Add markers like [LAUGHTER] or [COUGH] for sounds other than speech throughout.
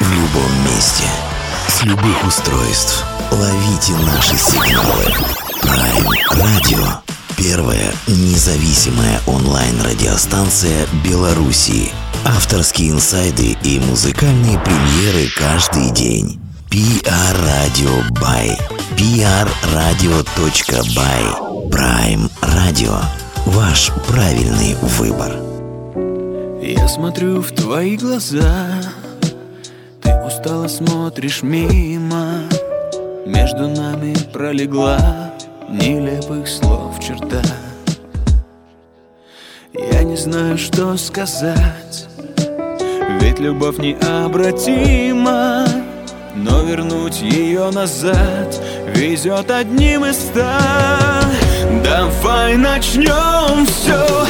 в любом месте. С любых устройств. Ловите наши сигналы. Prime Radio. Первая независимая онлайн-радиостанция Белоруссии. Авторские инсайды и музыкальные премьеры каждый день. PR Radio by prradio.by Prime Radio. Ваш правильный выбор. Я смотрю в твои глаза Ты устало смотришь мимо Между нами пролегла Нелепых слов черта. Я не знаю, что сказать Ведь любовь необратима Но вернуть ее назад Везет одним из ста. Давай начнем все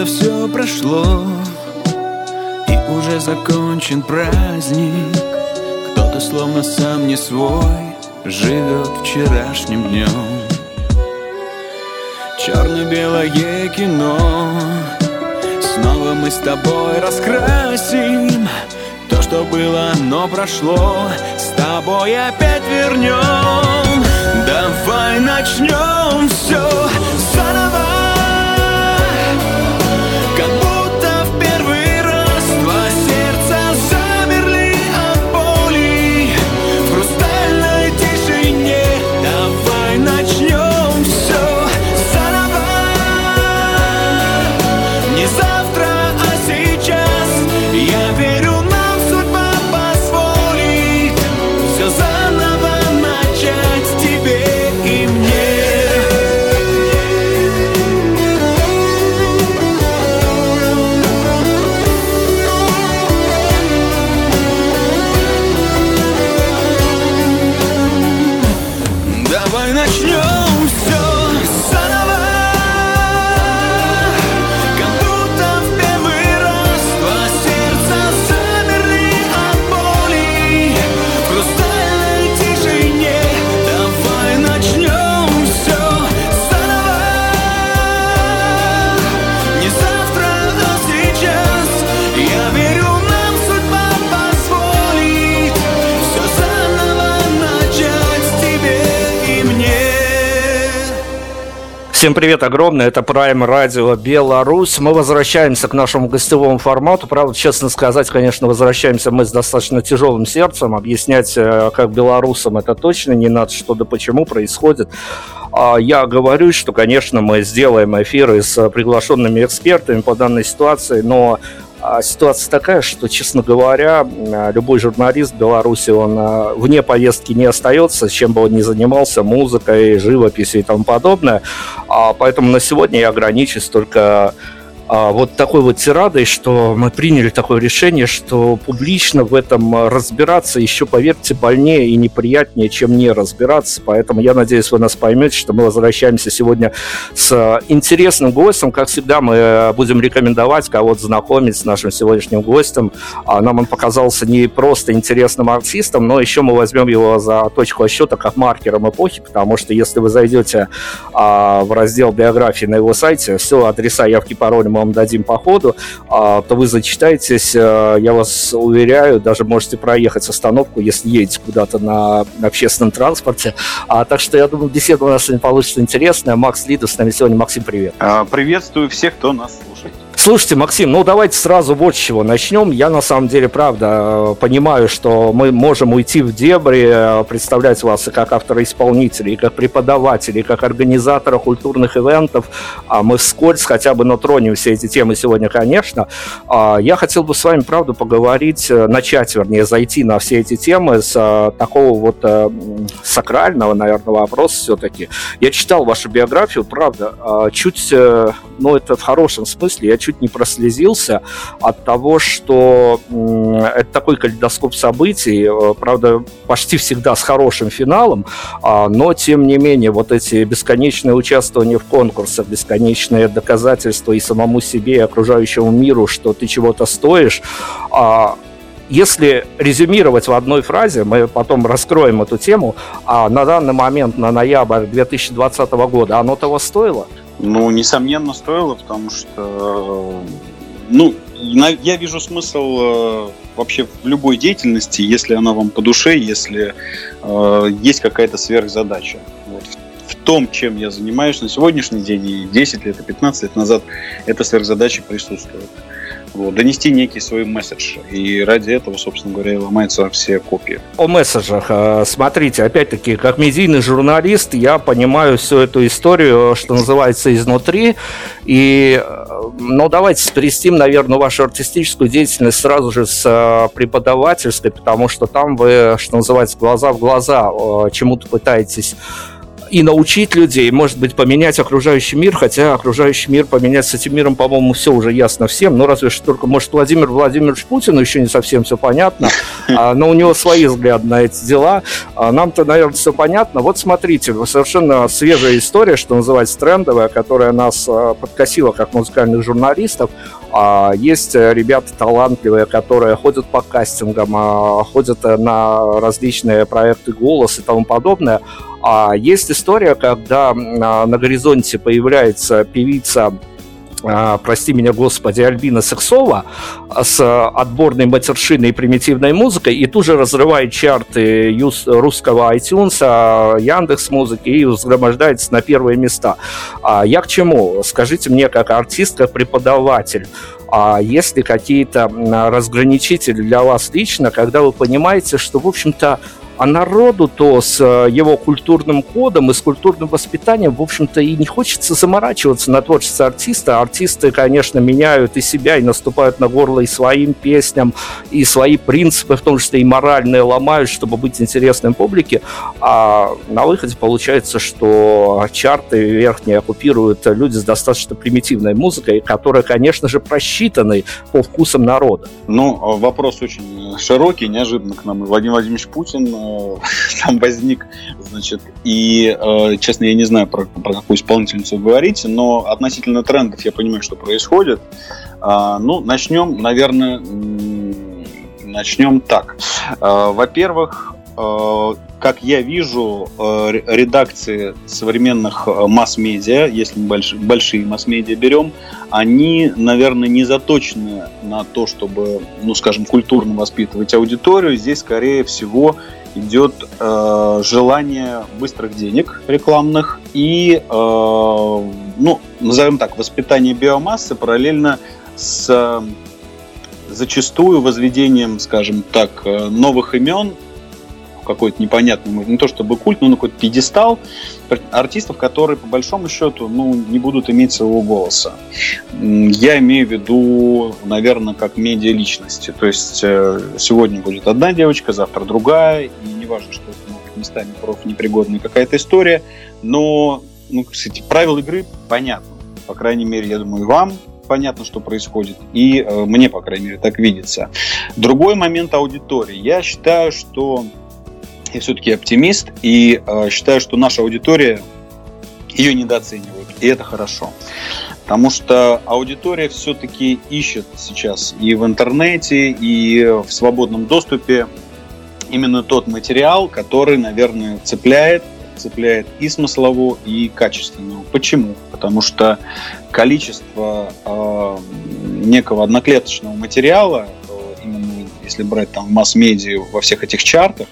кого-то все прошло И уже закончен праздник. Кто-то словно сам не свой Живет вчерашним днем Черно-белое кино Снова мы с тобой раскрасим. То, что было, но прошло С тобой опять вернем Давай начнем все заново Всем привет огромное, это Prime Radio Беларусь. Мы возвращаемся к нашему гостевому формату. Правда, честно сказать, конечно, возвращаемся мы с достаточно тяжелым сердцем. Объяснять, э, как белорусам это точно не надо, что да почему происходит. А я говорю, что, конечно, мы сделаем эфиры с приглашенными экспертами по данной ситуации, но ситуация такая, что, честно говоря, любой журналист в Беларуси, он а, вне повестки не остается, чем бы он ни занимался, музыкой, живописью и тому подобное. А поэтому на сегодня я ограничусь только а, вот такой вот тирадой, что мы приняли такое решение, что публично в этом разбираться еще, поверьте, больнее и неприятнее, чем не разбираться. Поэтому я надеюсь, вы нас поймете, что мы возвращаемся сегодня с интересным гостем. Как всегда, мы будем рекомендовать кого-то знакомить с нашим сегодняшним гостем. А нам он показался не просто интересным артистом, но еще мы возьмем его за точку отсчета как маркером эпохи, потому что если вы зайдете а, в раздел биографии на его сайте, все, адреса, явки, пароли мы вам дадим по ходу, а, то вы зачитаетесь, э, я вас уверяю, даже можете проехать остановку, если едете куда-то на общественном транспорте. А, так что я думаю, беседа у нас сегодня получится интересная. Макс Лидов с нами сегодня. Максим, привет. А, приветствую всех, кто нас слушает. Слушайте, Максим, ну давайте сразу вот с чего начнем. Я на самом деле, правда, понимаю, что мы можем уйти в дебри, представлять вас и как автора-исполнителя, и как преподавателя, и как организатора культурных ивентов. А мы вскользь хотя бы натронем все эти темы сегодня, конечно. А я хотел бы с вами, правда, поговорить, э, начать, вернее, зайти на все эти темы с э, такого вот э, сакрального, наверное, вопроса все-таки. Я читал вашу биографию, правда, а чуть, ну это в хорошем смысле, я чуть чуть не прослезился от того, что это такой калейдоскоп событий, э, правда, почти всегда с хорошим финалом, а, но, тем не менее, вот эти бесконечные участвования в конкурсах, бесконечные доказательства и самому себе, и окружающему миру, что ты чего-то стоишь, а, если резюмировать в одной фразе, мы потом раскроем эту тему, а на данный момент, на ноябрь 2020 года, оно того стоило? Ну, несомненно, стоило, потому что, ну, я вижу смысл э, вообще в любой деятельности, если она вам по душе, если э, есть какая-то сверхзадача. Вот. В том, чем я занимаюсь на сегодняшний день, и 10 лет, и 15 лет назад, эта сверхзадача присутствует вот, донести некий свой месседж. И ради этого, собственно говоря, и ломаются все копии. О месседжах. А, смотрите, опять-таки, как медийный журналист, я понимаю всю эту историю, что называется, изнутри. И, ну, давайте скрестим, наверное, вашу артистическую деятельность сразу же с а, преподавательской, потому что там вы, что называется, глаза в глаза а, чему-то пытаетесь и научить людей, может быть, поменять окружающий мир, хотя окружающий мир поменять с этим миром, по-моему, все уже ясно всем, но разве что только, может, Владимир Владимирович Путин еще не совсем все понятно, [LAUGHS] а, но у него свои взгляды на эти дела. А нам-то, наверное, все понятно. Вот смотрите, совершенно свежая история, что называется трендовая, которая нас а, подкосила как музыкальных журналистов. Есть ребята талантливые, которые ходят по кастингам, ходят на различные проекты «Голос» и тому подобное. А есть история, когда на горизонте появляется певица а, прости меня, господи, Альбина Сексова с отборной матершиной и примитивной музыкой, и тут же разрывает чарты русского iTunes, а, Яндекс музыки и взгромождается на первые места. А я к чему? Скажите мне, как артист, как преподаватель, а есть ли какие-то разграничители для вас лично, когда вы понимаете, что, в общем-то, а народу-то с э, его культурным кодом и с культурным воспитанием, в общем-то, и не хочется заморачиваться на творчество артиста. Артисты, конечно, меняют и себя, и наступают на горло и своим песням, и свои принципы, в том числе и моральные, ломают, чтобы быть интересным публике. А на выходе получается, что чарты верхние оккупируют люди с достаточно примитивной музыкой, которая, конечно же, просчитанной по вкусам народа. Ну, вопрос очень широкий, неожиданно к нам Владимир Владимирович Путин э, [LAUGHS] там возник, значит, и, э, честно, я не знаю, про, про какую исполнительницу вы говорите, но относительно трендов я понимаю, что происходит. А, ну, начнем, наверное, начнем так. А, во-первых, э, как я вижу, э, редакции современных масс-медиа, если мы большие масс-медиа берем, они, наверное, не заточены на то, чтобы, ну, скажем, культурно воспитывать аудиторию. Здесь, скорее всего, идет э, желание быстрых денег рекламных и, э, ну, назовем так, воспитание биомассы параллельно с э, зачастую возведением, скажем так, э, новых имен какой-то непонятный, не то чтобы культ, но на какой-то пьедестал артистов, которые по большому счету ну, не будут иметь своего голоса. Я имею в виду, наверное, как медиа-личности. То есть э, сегодня будет одна девочка, завтра другая, и неважно, что это может местами профнепригодная какая-то история, но ну, кстати, правила игры понятны. По крайней мере, я думаю, вам понятно, что происходит, и э, мне, по крайней мере, так видится. Другой момент аудитории. Я считаю, что я все-таки оптимист и э, считаю, что наша аудитория ее недооценивают, и это хорошо. Потому что аудитория все-таки ищет сейчас и в интернете, и в свободном доступе именно тот материал, который, наверное, цепляет, цепляет и смыслово, и качественно. Почему? Потому что количество э, некого одноклеточного материала, э, именно если брать там масс-медиа во всех этих чартах,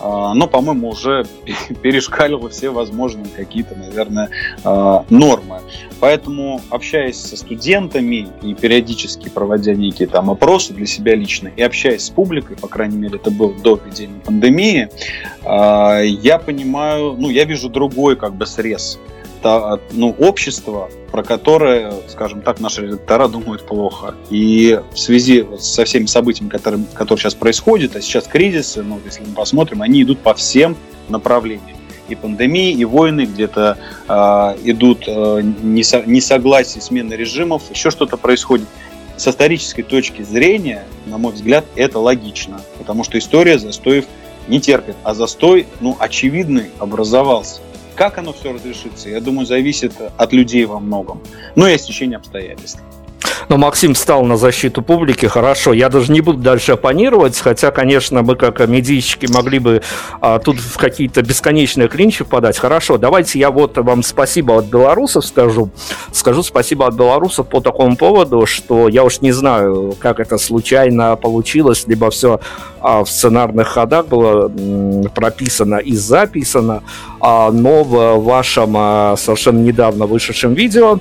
но, по-моему, уже [LAUGHS] перешкаливало все возможные какие-то, наверное, а, нормы. Поэтому, общаясь со студентами и периодически проводя некие там опросы для себя лично и общаясь с публикой, по крайней мере, это было до введения пандемии, а, я понимаю, ну, я вижу другой как бы срез ну, общество, про которое, скажем так, наши редактора думают плохо. И в связи со всеми событиями, которые, которые сейчас происходят, а сейчас кризисы, ну, если мы посмотрим, они идут по всем направлениям. И пандемии, и войны, где-то э, идут э, несо, смены режимов, еще что-то происходит. С исторической точки зрения, на мой взгляд, это логично, потому что история застоев не терпит, а застой, ну, очевидный образовался. Как оно все разрешится, я думаю, зависит от людей во многом. Но и от стечения обстоятельств. Но Максим стал на защиту публики, хорошо. Я даже не буду дальше оппонировать, хотя, конечно, мы как медийщики могли бы а, тут в какие-то бесконечные клинчи впадать. Хорошо, давайте я вот вам спасибо от белорусов скажу. Скажу спасибо от белорусов по такому поводу, что я уж не знаю, как это случайно получилось, либо все а, в сценарных ходах было м, прописано и записано, но в вашем а, совершенно недавно вышедшем видео.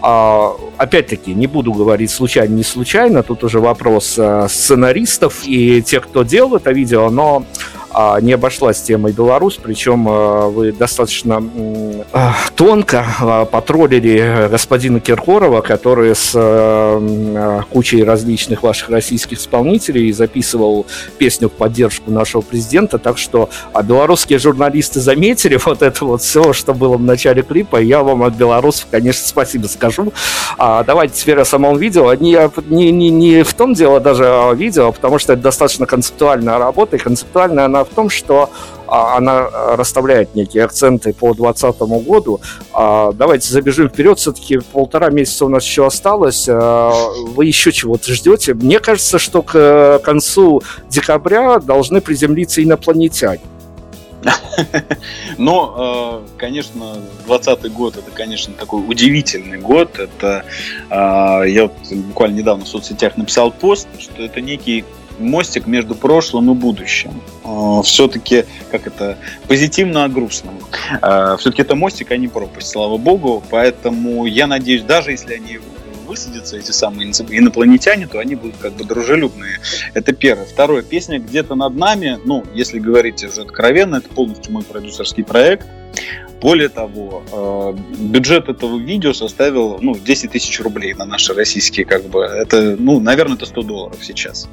А, опять-таки, не буду говорить случайно, не случайно, тут уже вопрос а, сценаристов и тех, кто делал это видео, но а, не обошлась темой Беларусь, причем а, вы достаточно а, тонко а, потроллили господина Киркорова, который с а, а, кучей различных ваших российских исполнителей записывал песню в поддержку нашего президента, так что а белорусские журналисты заметили [LAUGHS] вот это вот все, что было в начале клипа, и я вам от белорусов, конечно, спасибо скажу. А, давайте теперь о самом видео. Не, не, не, не в том дело даже видео, потому что это достаточно концептуальная работа, и концептуальная она в том, что а, она расставляет некие акценты по 2020 году. А, давайте забежим вперед, все-таки полтора месяца у нас еще осталось. А, вы еще чего-то ждете? Мне кажется, что к концу декабря должны приземлиться инопланетяне. [LAUGHS] Но, конечно, 2020 год это, конечно, такой удивительный год. Это я буквально недавно в соцсетях написал пост, что это некий мостик между прошлым и будущим. А, Все-таки, как это, позитивно о грустном. А, Все-таки это мостик, а не пропасть, слава богу. Поэтому я надеюсь, даже если они высадятся, эти самые инопланетяне, то они будут как бы дружелюбные. Это первое. Второе, песня «Где-то над нами», ну, если говорить уже откровенно, это полностью мой продюсерский проект. Более того, э, бюджет этого видео составил ну, 10 тысяч рублей на наши российские, как бы, это, ну, наверное, это 100 долларов сейчас.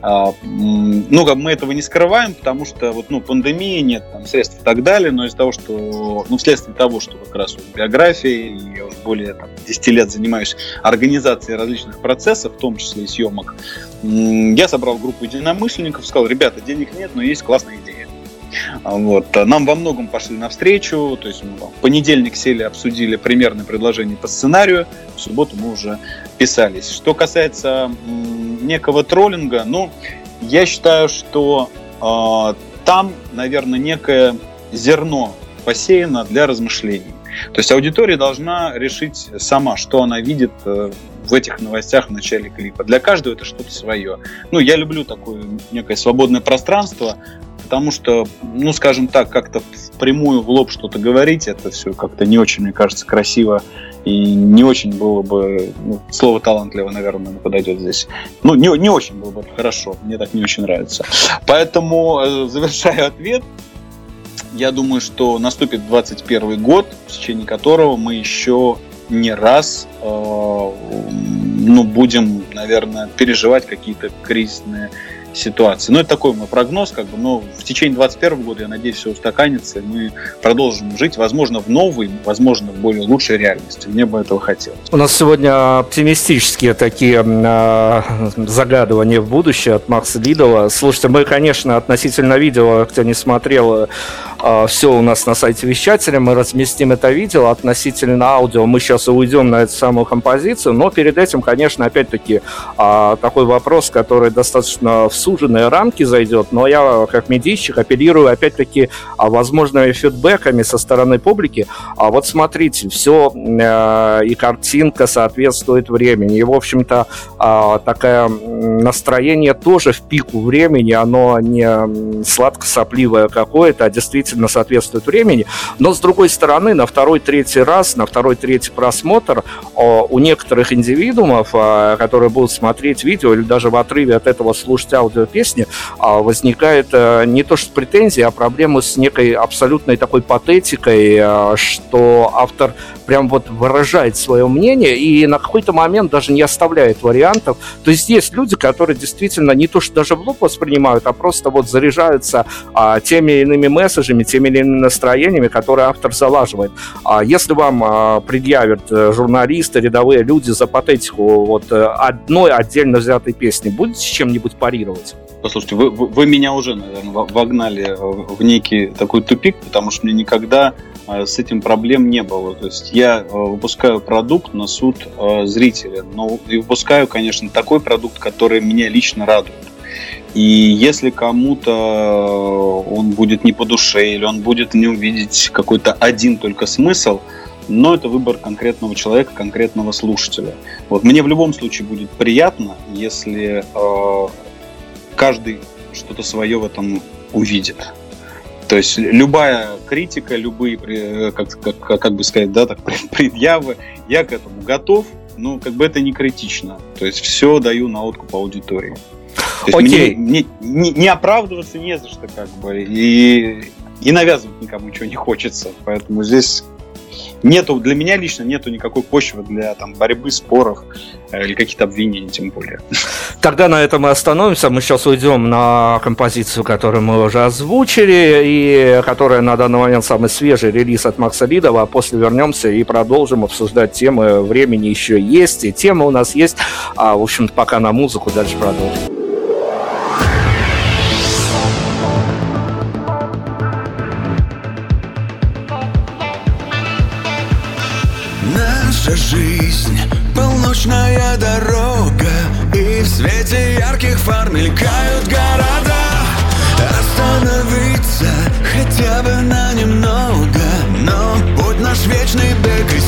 А, ну, как мы этого не скрываем, потому что вот, ну, пандемии, нет там средств и так далее, но из-за того, что, ну, вследствие того, что как раз вот биография, я уже более там, 10 лет занимаюсь организацией различных процессов, в том числе и съемок, я собрал группу единомышленников, сказал, ребята, денег нет, но есть классная идея вот. Нам во многом пошли навстречу, то есть мы в понедельник сели, обсудили примерное предложение по сценарию, в субботу мы уже писались. Что касается некого троллинга, ну, я считаю, что э, там, наверное, некое зерно посеяно для размышлений. То есть аудитория должна решить сама, что она видит э, в этих новостях в начале клипа. Для каждого это что-то свое. Ну, я люблю такое некое свободное пространство, потому что, ну, скажем так, как-то впрямую в лоб что-то говорить, это все как-то не очень, мне кажется, красиво и не очень было бы, ну, слово талантливо, наверное, подойдет здесь. Ну, не, не очень было бы хорошо, мне так не очень нравится. Поэтому, э, завершая ответ, я думаю, что наступит 21 год, в течение которого мы еще не раз э, ну, будем, наверное, переживать какие-то кризисные ситуации. Ну, это такой мой прогноз, как бы, но в течение 2021 года, я надеюсь, все устаканится, и мы продолжим жить, возможно, в новой, возможно, в более лучшей реальности. Мне бы этого хотелось. У нас сегодня оптимистические такие э, загадывания в будущее от Макса Лидова. Слушайте, мы, конечно, относительно видео, кто не смотрел, все у нас на сайте вещателя, мы разместим это видео. Относительно аудио мы сейчас уйдем на эту самую композицию, но перед этим, конечно, опять-таки э, такой вопрос, который достаточно в суженные рамки зайдет, но я как медийщик апеллирую опять-таки а, возможными фидбэками со стороны публики. А вот смотрите, все э, и картинка соответствует времени, и, в общем-то, такое настроение тоже в пику времени, оно не сладко-сопливое какое-то, а действительно соответствует времени. Но, с другой стороны, на второй-третий раз, на второй-третий просмотр у некоторых индивидуумов, а, которые будут смотреть видео или даже в отрыве от этого слушать аудиопесни, а, возникает э, не то что претензии, а проблемы с некой абсолютной такой патетикой, а, что автор прям вот выражает свое мнение и на какой-то момент даже не оставляет вариантов. То есть есть люди, которые действительно не то что даже в лоб воспринимают, а просто вот заряжаются а, теми или иными месседжами, теми или иными настроениями, которые автор залаживает. А если вам а, предъявят э, журналисты, рядовые люди за патетику вот э, одной отдельно взятой песни, будете чем-нибудь парировать? Послушайте, вы, вы меня уже, наверное, вогнали в некий такой тупик, потому что мне никогда э, с этим проблем не было. То есть я выпускаю продукт на суд зрителя, но и выпускаю, конечно, такой продукт, который меня лично радует. И если кому-то он будет не по душе, или он будет не увидеть какой-то один только смысл, но это выбор конкретного человека, конкретного слушателя. Вот мне в любом случае будет приятно, если э, каждый что-то свое в этом увидит. То есть любая критика, любые, э, как, как, как бы сказать, да, так, [LAUGHS] предъявы, я к этому готов, но как бы это не критично. То есть все даю на откуп аудитории. То есть Окей. Мне, не, не оправдываться не за что, как бы, и, и навязывать никому ничего не хочется. Поэтому здесь нету, для меня лично нету никакой почвы для там, борьбы, споров э, или каких-то обвинений, тем более. Тогда на этом мы остановимся. Мы сейчас уйдем на композицию, которую мы уже озвучили, и которая на данный момент самый свежий релиз от Макса Лидова, а после вернемся и продолжим обсуждать темы. Времени еще есть, и темы у нас есть. А, в общем-то, пока на музыку, дальше продолжим. Наша жизнь. Полночная дорога И в свете ярких фар мелькают города. Остановиться хотя бы на немного Но путь наш вечный бег и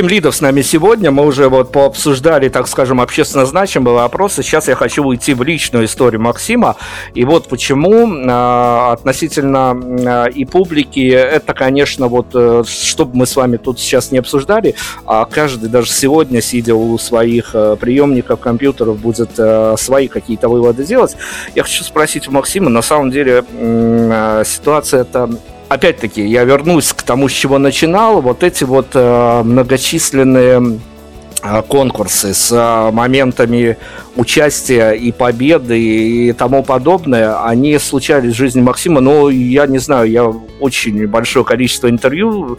8 лидов с нами сегодня. Мы уже вот пообсуждали, так скажем, общественно значимые вопросы. Сейчас я хочу уйти в личную историю Максима. И вот почему э, относительно э, и публики это, конечно, вот, э, что мы с вами тут сейчас не обсуждали, а каждый даже сегодня, сидя у своих э, приемников, компьютеров, будет э, свои какие-то выводы делать. Я хочу спросить у Максима, на самом деле э, ситуация это опять-таки, я вернусь к тому, с чего начинал. Вот эти вот э, многочисленные э, конкурсы с э, моментами участия и победы и тому подобное, они случались в жизни Максима, но я не знаю, я очень большое количество интервью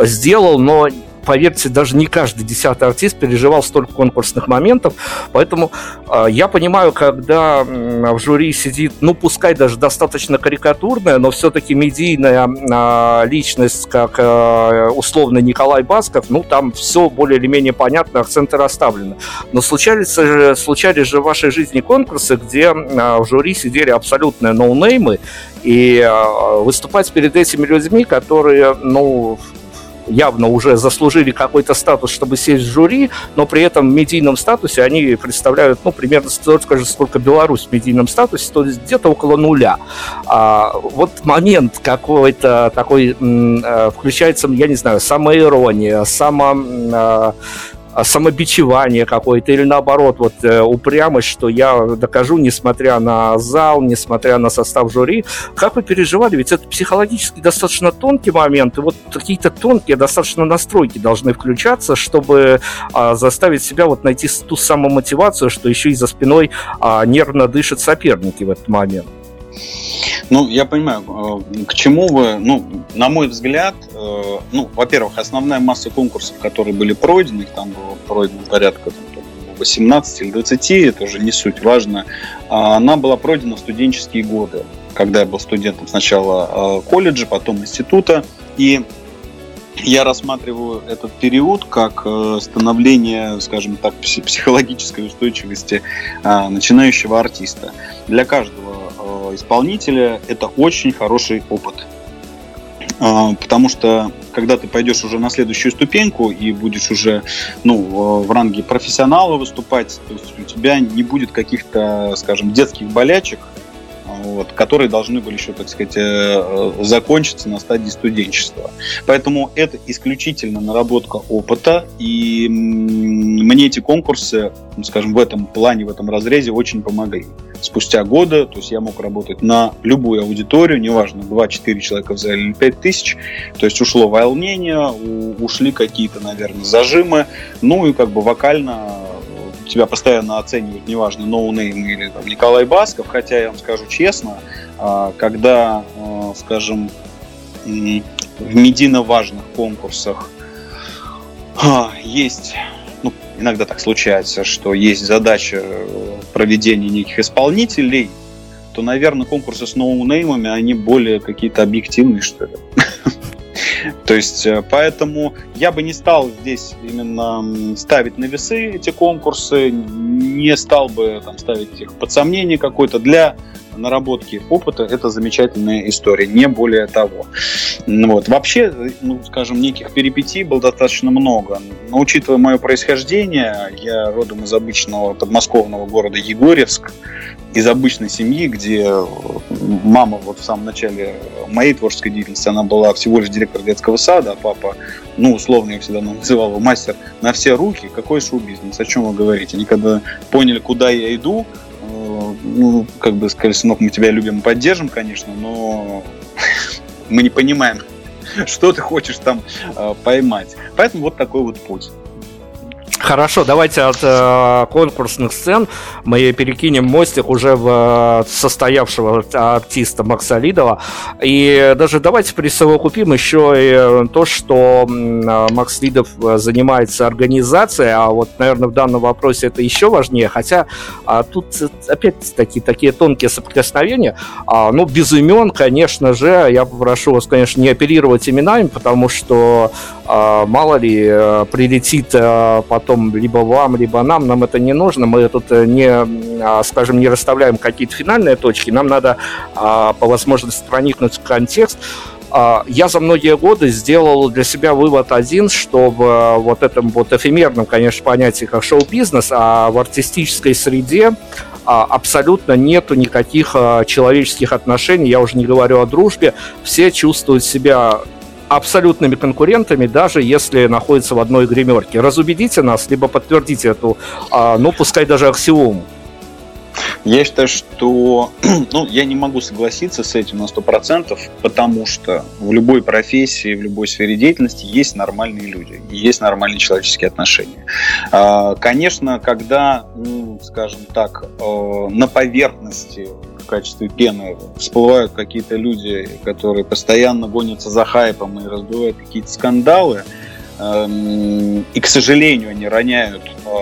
сделал, но поверьте, даже не каждый десятый артист переживал столько конкурсных моментов, поэтому э, я понимаю, когда в жюри сидит, ну, пускай даже достаточно карикатурная, но все-таки медийная э, личность, как э, условно Николай Басков, ну, там все более или менее понятно, акценты расставлены. Но случались же, случались же в вашей жизни конкурсы, где в жюри сидели абсолютные ноунеймы, и выступать перед этими людьми, которые, ну, явно уже заслужили какой-то статус, чтобы сесть в жюри, но при этом в медийном статусе они представляют, ну, примерно столько же, сколько Беларусь в медийном статусе, то есть где-то около нуля. А, вот момент какой-то такой э, включается, я не знаю, самоирония, само э, самобичевание какое-то или наоборот вот э, упрямость, что я докажу, несмотря на зал, несмотря на состав жюри. Как вы переживали? Ведь это психологически достаточно тонкий момент, и вот какие-то тонкие достаточно настройки должны включаться, чтобы а, заставить себя вот найти ту самую мотивацию, что еще и за спиной а, нервно дышат соперники в этот момент. Ну, я понимаю, э, к чему вы, ну, на мой взгляд, э, ну, во-первых, основная масса конкурсов, которые были пройдены, там было пройдено порядка там, 18 или 20, это уже не суть, важно, а она была пройдена в студенческие годы, когда я был студентом сначала э, колледжа, потом института, и я рассматриваю этот период как становление, скажем так, психологической устойчивости начинающего артиста. Для каждого исполнителя это очень хороший опыт. А, потому что когда ты пойдешь уже на следующую ступеньку и будешь уже ну, в ранге профессионала выступать, то есть у тебя не будет каких-то, скажем, детских болячек, вот, которые должны были еще, так сказать, э, закончиться на стадии студенчества. Поэтому это исключительно наработка опыта, и мне эти конкурсы, скажем, в этом плане, в этом разрезе очень помогли. Спустя годы, то есть я мог работать на любую аудиторию, неважно, 2-4 человека в зале или 5 тысяч, то есть ушло волнение, ушли какие-то, наверное, зажимы, ну и как бы вокально тебя постоянно оценивают, неважно, no-name или там, Николай Басков, хотя я вам скажу честно, а, когда, а, скажем, в медийно важных конкурсах а, есть, ну, иногда так случается, что есть задача проведения неких исполнителей, то, наверное, конкурсы с ноунеймами, они более какие-то объективные, что ли. То есть, э, поэтому я бы не стал здесь именно ставить на весы эти конкурсы, не стал бы там, ставить их под сомнение какой-то. Для наработки опыта это замечательная история, не более того. Вот. Вообще, ну, скажем, неких перипетий было достаточно много. Но учитывая мое происхождение, я родом из обычного подмосковного города Егорьевск, из обычной семьи, где мама вот в самом начале моей творческой деятельности, она была всего лишь директор детского сада, а папа, ну, условно я всегда [LAUGHS] называл его мастер на все руки. Какой шоу-бизнес? О чем вы говорите? Они когда поняли, куда я иду, ну, как бы сказали, сынок, мы тебя любим и поддержим, конечно, но [LAUGHS] мы не понимаем, [LAUGHS] что ты хочешь там э, поймать. Поэтому вот такой вот путь. Хорошо, давайте от э, конкурсных сцен мы перекинем мостик уже в э, состоявшего артиста Макса Лидова. И даже давайте присовокупим еще и то, что э, Макс Лидов занимается организацией, а вот, наверное, в данном вопросе это еще важнее. Хотя а, тут опять-таки такие тонкие соприкосновения. А, ну, без имен, конечно же, я попрошу вас, конечно, не оперировать именами, потому что а, мало ли э, прилетит э, потом либо вам, либо нам, нам это не нужно, мы тут э, не, а, скажем, не расставляем какие-то финальные точки, нам надо а, по возможности проникнуть в контекст. А, я за многие годы сделал для себя вывод один, что в вот этом вот эфемерном, конечно, понятии как шоу-бизнес, а в артистической среде абсолютно нету никаких а, человеческих отношений, я уже не говорю о дружбе, все чувствуют себя абсолютными конкурентами, даже если находятся в одной гримерке. Разубедите нас, либо подтвердите эту, ну, пускай даже аксиому. Я считаю, что [CLEARS THROAT] ну, я не могу согласиться с этим на 100%, потому что в любой профессии, в любой сфере деятельности есть нормальные люди, есть нормальные человеческие отношения. А, конечно, когда, ну, скажем так, э, на поверхности в качестве пены всплывают какие-то люди, которые постоянно гонятся за хайпом и раздувают какие-то скандалы, эм, и, к сожалению, они роняют э,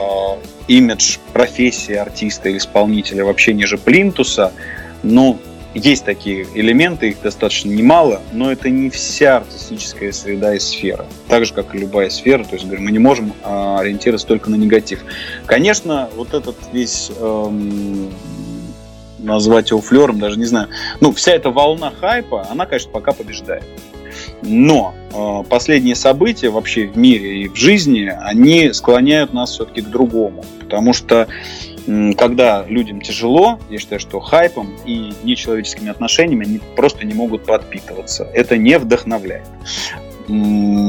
имидж профессии артиста или исполнителя вообще ниже плинтуса, но есть такие элементы, их достаточно немало, но это не вся артистическая среда и сфера. Так же, как и любая сфера, то есть мы не можем а, ориентироваться только на негатив. Конечно, вот этот весь эм, назвать его флером, даже не знаю. Ну, вся эта волна хайпа, она, конечно, пока побеждает. Но э, последние события вообще в мире и в жизни, они склоняют нас все-таки к другому. Потому что э, когда людям тяжело, я считаю, что хайпом и нечеловеческими отношениями они просто не могут подпитываться. Это не вдохновляет.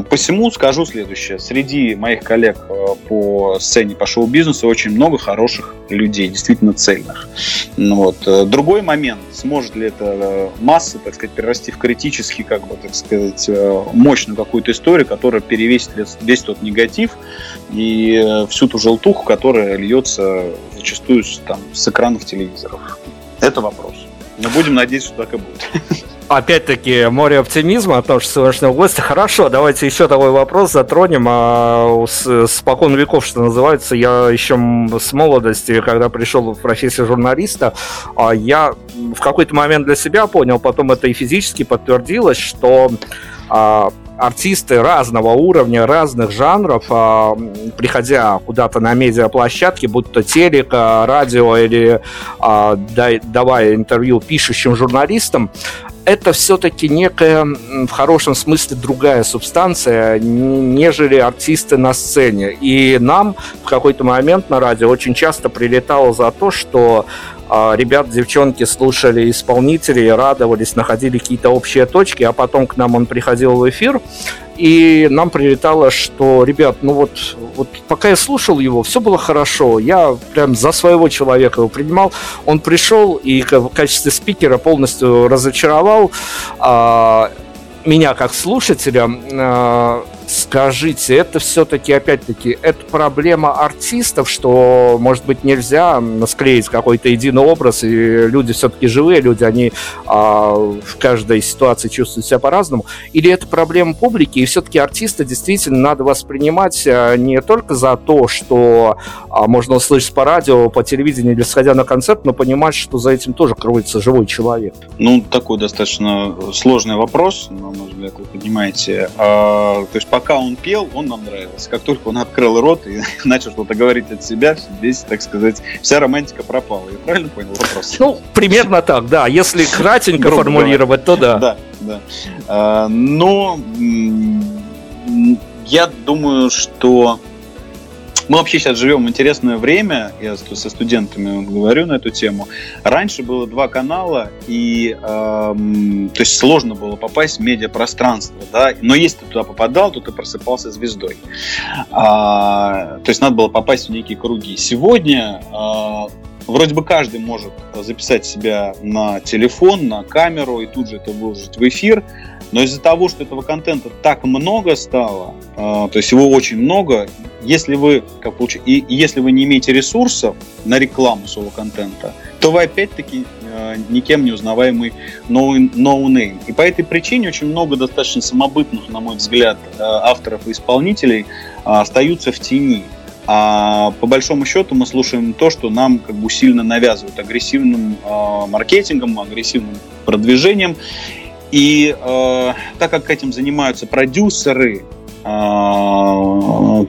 Посему скажу следующее. Среди моих коллег э, по сцене, по шоу-бизнесу очень много хороших людей, действительно цельных. Ну вот. Э, другой момент, сможет ли эта э, масса, так сказать, перерасти в критически, как бы, так сказать, мощную какую-то историю, которая перевесит весь тот негатив и всю ту желтуху, которая льется зачастую там, с экранов телевизоров. Это вопрос. Но будем надеяться, что так и будет. [LAUGHS] опять-таки, море оптимизма от нашего сегодняшнего гостя. Хорошо, давайте еще такой вопрос затронем. А, с, с покон веков, что называется, я еще с молодости, когда пришел в профессию журналиста, а, я в какой-то момент для себя понял, потом это и физически подтвердилось, что а, артисты разного уровня, разных жанров, приходя куда-то на медиаплощадке, будь то телек, радио или давая интервью пишущим журналистам, это все-таки некая, в хорошем смысле, другая субстанция, нежели артисты на сцене. И нам в какой-то момент на радио очень часто прилетало за то, что а, ребят, девчонки слушали исполнителей, радовались, находили какие-то общие точки, а потом к нам он приходил в эфир, и нам прилетало, что, ребят, ну вот, вот пока я слушал его, все было хорошо, я прям за своего человека его принимал, он пришел и в качестве спикера полностью разочаровал а, меня как слушателя, а, Скажите, это все-таки, опять-таки, это проблема артистов, что, может быть, нельзя склеить какой-то единый образ, и люди все-таки живые, люди, они а, в каждой ситуации чувствуют себя по-разному, или это проблема публики, и все-таки артиста действительно надо воспринимать а, не только за то, что а, можно услышать по радио, по телевидению или сходя на концерт, но понимать, что за этим тоже кроется живой человек. Ну, такой достаточно сложный вопрос, на мой взгляд, вы понимаете. А, то есть, пока он пел, он нам нравился. Как только он открыл рот и [LAUGHS] начал что-то говорить от себя, здесь, так сказать, вся романтика пропала. Я правильно понял вопрос? Ну, примерно так, да. Если [LAUGHS] кратенько формулировать, то да. Да, да. А, но я думаю, что мы вообще сейчас живем в интересное время, я со студентами говорю на эту тему. Раньше было два канала, и эм, то есть сложно было попасть в медиапространство, да, но если ты туда попадал, то ты просыпался звездой. А, то есть надо было попасть в некие круги. Сегодня э, вроде бы каждый может записать себя на телефон, на камеру и тут же это выложить в эфир, но из-за того, что этого контента так много стало, э, то есть его очень много, если вы, как получ... и если вы не имеете ресурсов на рекламу своего контента, то вы опять-таки э, никем не узнаваемый no-name. Но и по этой причине очень много достаточно самобытных, на мой взгляд, э, авторов и исполнителей остаются в тени. А по большому счету мы слушаем то, что нам как бы сильно навязывают агрессивным э, маркетингом, агрессивным продвижением. И э, так как этим занимаются продюсеры, э, то,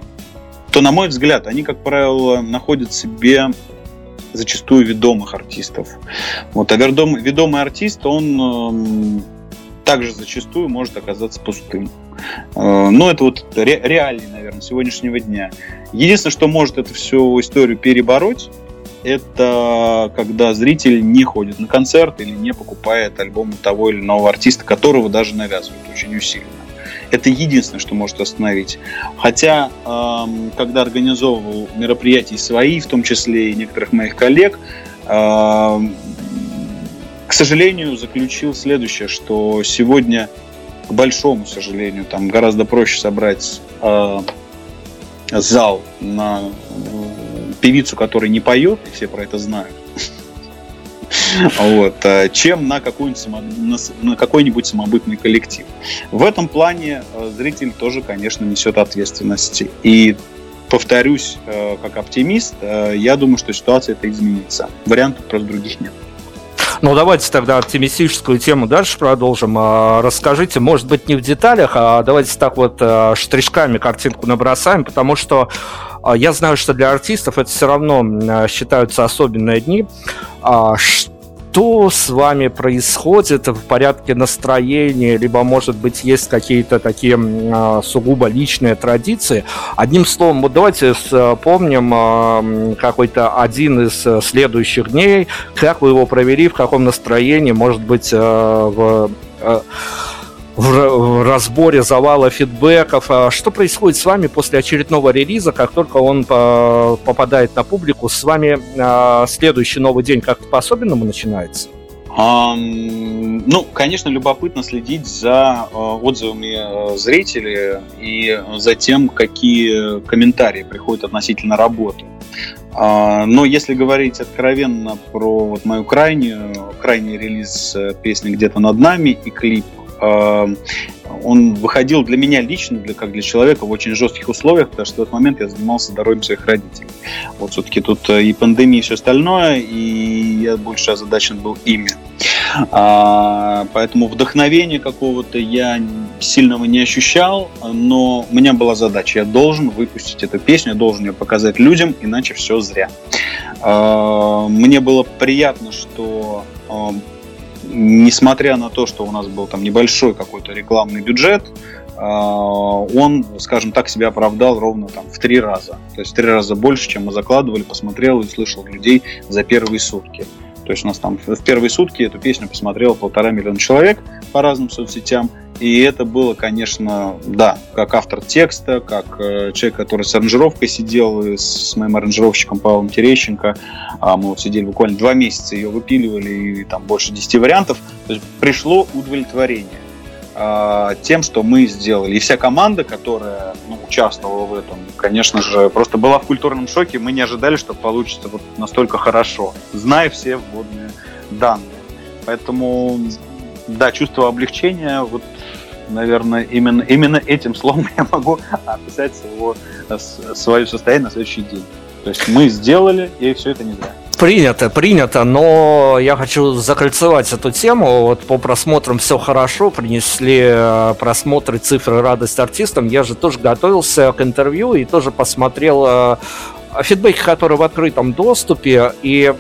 на мой взгляд, они, как правило, находят себе зачастую ведомых артистов. Вот, а ведом, ведомый артист, он также зачастую может оказаться пустым. Э, но это вот ре- реалии, наверное, сегодняшнего дня. Единственное, что может эту всю историю перебороть, это когда зритель не ходит на концерт или не покупает альбом того или иного артиста, которого даже навязывают очень усиленно. Это единственное, что может остановить. Хотя, эм, когда организовывал мероприятия свои, в том числе и некоторых моих коллег, эм, к сожалению, заключил следующее, что сегодня, к большому сожалению, там гораздо проще собрать э, зал на певицу, которая не поет, и все про это знают, [LAUGHS] вот, э, чем на какой-нибудь, на какой-нибудь самобытный коллектив. В этом плане э, зритель тоже, конечно, несет ответственность. И повторюсь, э, как оптимист, я думаю, что ситуация это изменится. Вариантов просто других нет. Ну, давайте тогда оптимистическую тему дальше продолжим. Расскажите, может быть, не в деталях, а давайте так вот штришками картинку набросаем, потому что я знаю, что для артистов это все равно считаются особенные дни. А, что с вами происходит в порядке настроения, либо, может быть, есть какие-то такие а, сугубо личные традиции. Одним словом, вот давайте вспомним какой-то один из э, следующих дней, как вы его провели, в каком настроении, может быть, э, в э, в разборе завала фидбэков. А что происходит с вами после очередного релиза, как только он попадает на публику? С вами а, следующий новый день как-то по-особенному начинается? Um, ну, конечно, любопытно следить за uh, отзывами зрителей и за тем, какие комментарии приходят относительно работы. Uh, но если говорить откровенно про вот мою крайнюю, крайний релиз э, песни «Где-то над нами» и клип он выходил для меня лично, для, как для человека, в очень жестких условиях, потому что в этот момент я занимался здоровьем своих родителей. Вот все-таки тут э, и пандемия, и все остальное, и я больше озадачен был ими. А, поэтому вдохновения какого-то я сильного не ощущал, но у меня была задача. Я должен выпустить эту песню, я должен ее показать людям, иначе все зря. А, мне было приятно, что эм, несмотря на то, что у нас был там небольшой какой-то рекламный бюджет, а, он, скажем так, себя оправдал ровно там в три раза. То есть в три раза больше, чем мы закладывали, посмотрел и слышал людей за первые сутки. То есть у нас там в первые сутки эту песню посмотрело полтора миллиона человек по разным соцсетям. И это было, конечно, да, как автор текста, как э, человек, который с аранжировкой сидел, и с моим аранжировщиком Павлом Терещенко. А мы вот сидели буквально два месяца, ее выпиливали, и там больше десяти вариантов. То есть пришло удовлетворение тем, что мы сделали. И вся команда, которая ну, участвовала в этом, конечно же, просто была в культурном шоке. Мы не ожидали, что получится вот настолько хорошо, зная все вводные данные. Поэтому, да, чувство облегчения, вот, наверное, именно, именно этим словом [LAUGHS] я могу описать своего, свое состояние на следующий день. То есть мы сделали, и все это не зря. Принято, принято, но я хочу закольцевать эту тему. Вот по просмотрам все хорошо, принесли э, просмотры, цифры, радость артистам. Я же тоже готовился к интервью и тоже посмотрел э, фидбэки, которые в открытом доступе, и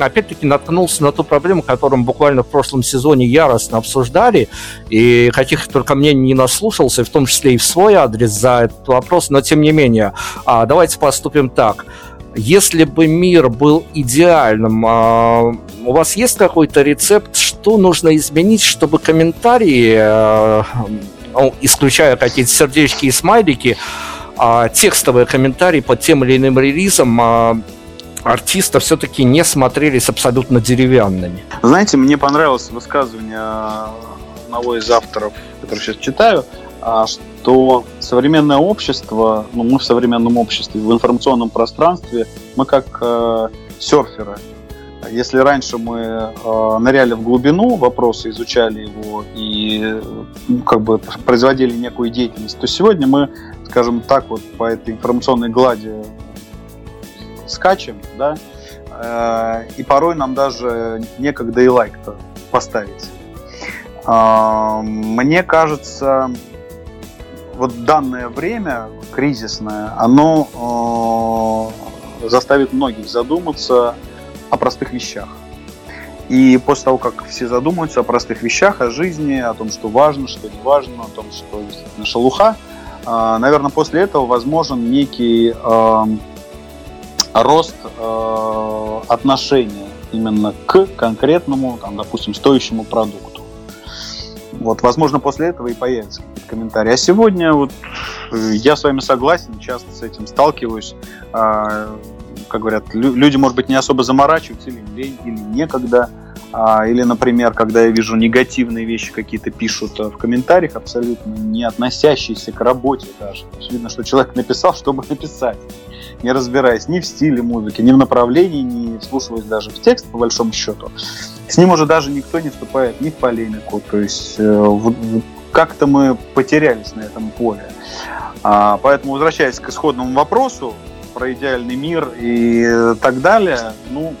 опять-таки наткнулся на ту проблему, которую буквально в прошлом сезоне яростно обсуждали, и каких только мне не наслушался, в том числе и в свой адрес за этот вопрос, но тем не менее, а, давайте поступим так – если бы мир был идеальным, а, у вас есть какой-то рецепт, что нужно изменить, чтобы комментарии, а, ну, исключая какие-то сердечки и смайлики, а, текстовые комментарии под тем или иным релизом артиста все-таки не смотрелись абсолютно деревянными. Знаете, мне понравилось высказывание одного из авторов, который сейчас читаю, что современное общество, ну, мы в современном обществе, в информационном пространстве, мы как э, серферы. Если раньше мы э, ныряли в глубину вопроса, изучали его и ну, как бы производили некую деятельность, то сегодня мы, скажем так, вот по этой информационной глади скачем, да, э, и порой нам даже некогда и лайк-то поставить. Э, мне кажется, вот данное время кризисное, оно э, заставит многих задуматься о простых вещах. И после того, как все задумаются о простых вещах, о жизни, о том, что важно, что не важно, о том, что действительно шелуха, а, наверное, после этого возможен некий э, рост э, отношения именно к конкретному, там, допустим, стоящему продукту. Вот, возможно, после этого и появятся какие-то комментарии. А сегодня вот э, я с вами согласен, часто с этим сталкиваюсь. Э, как говорят, люди, может быть, не особо заморачиваются или лень, или некогда. А, или, например, когда я вижу негативные вещи какие-то пишут э, в комментариях, абсолютно не относящиеся к работе даже. То есть видно, что человек написал, [LAUGHS] чтобы написать, не разбираясь ни в стиле музыки, ни в направлении, не вслушиваясь даже в текст, по большому счету. С ним уже даже никто не вступает ни в полемику. То есть э, как-то мы потерялись на этом поле. А, поэтому, возвращаясь к исходному вопросу про идеальный мир и так далее, ну,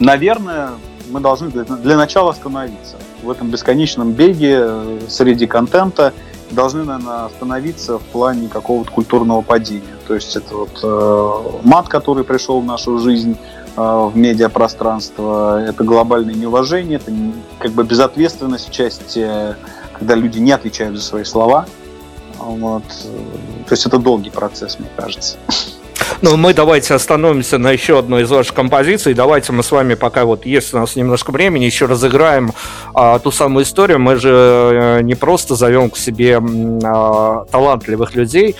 наверное, мы должны для, начала остановиться в этом бесконечном беге э, среди контента. Должны, наверное, остановиться в плане какого-то культурного падения. То есть это вот э, мат, который пришел в нашу жизнь, э, в медиапространство, это глобальное неуважение, это как бы безответственность в части, когда люди не отвечают за свои слова. Вот. То есть это долгий процесс, мне кажется. Ну, мы давайте остановимся на еще одной из ваших композиций. Давайте мы с вами, пока вот есть у нас немножко времени, еще разыграем а, ту самую историю. Мы же а, не просто зовем к себе а, талантливых людей,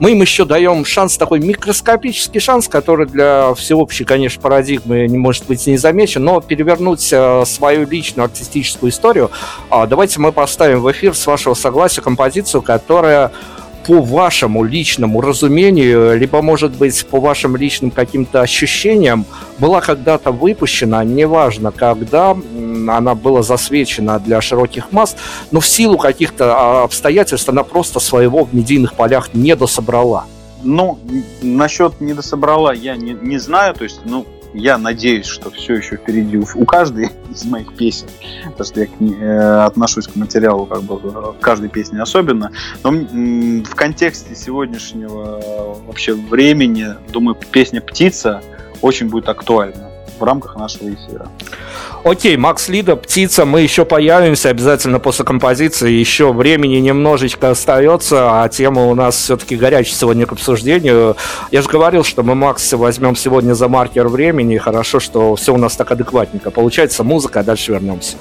мы им еще даем шанс, такой микроскопический шанс, который для всеобщей, конечно, парадигмы не может быть не замечен, но перевернуть э, свою личную артистическую историю. Э, давайте мы поставим в эфир, с вашего согласия, композицию, которая по вашему личному разумению, либо, может быть, по вашим личным каким-то ощущениям, была когда-то выпущена, неважно когда, она была засвечена для широких масс, но в силу каких-то а, обстоятельств она просто своего в медийных полях не дособрала. Ну, насчет не дособрала я не, не знаю, то есть, ну, я надеюсь, что все еще впереди у каждой [LAUGHS] из моих песен, потому что я к э, отношусь к материалу как бы в каждой песне особенно. Но в контексте сегодняшнего вообще времени, думаю, песня «Птица» очень будет актуальна в рамках нашего эфира. Окей, Макс Лида, птица, мы еще появимся обязательно после композиции. Еще времени немножечко остается, а тема у нас все-таки горячая сегодня к обсуждению. Я же говорил, что мы Макс возьмем сегодня за маркер времени. Хорошо, что все у нас так адекватненько. Получается музыка, а дальше вернемся.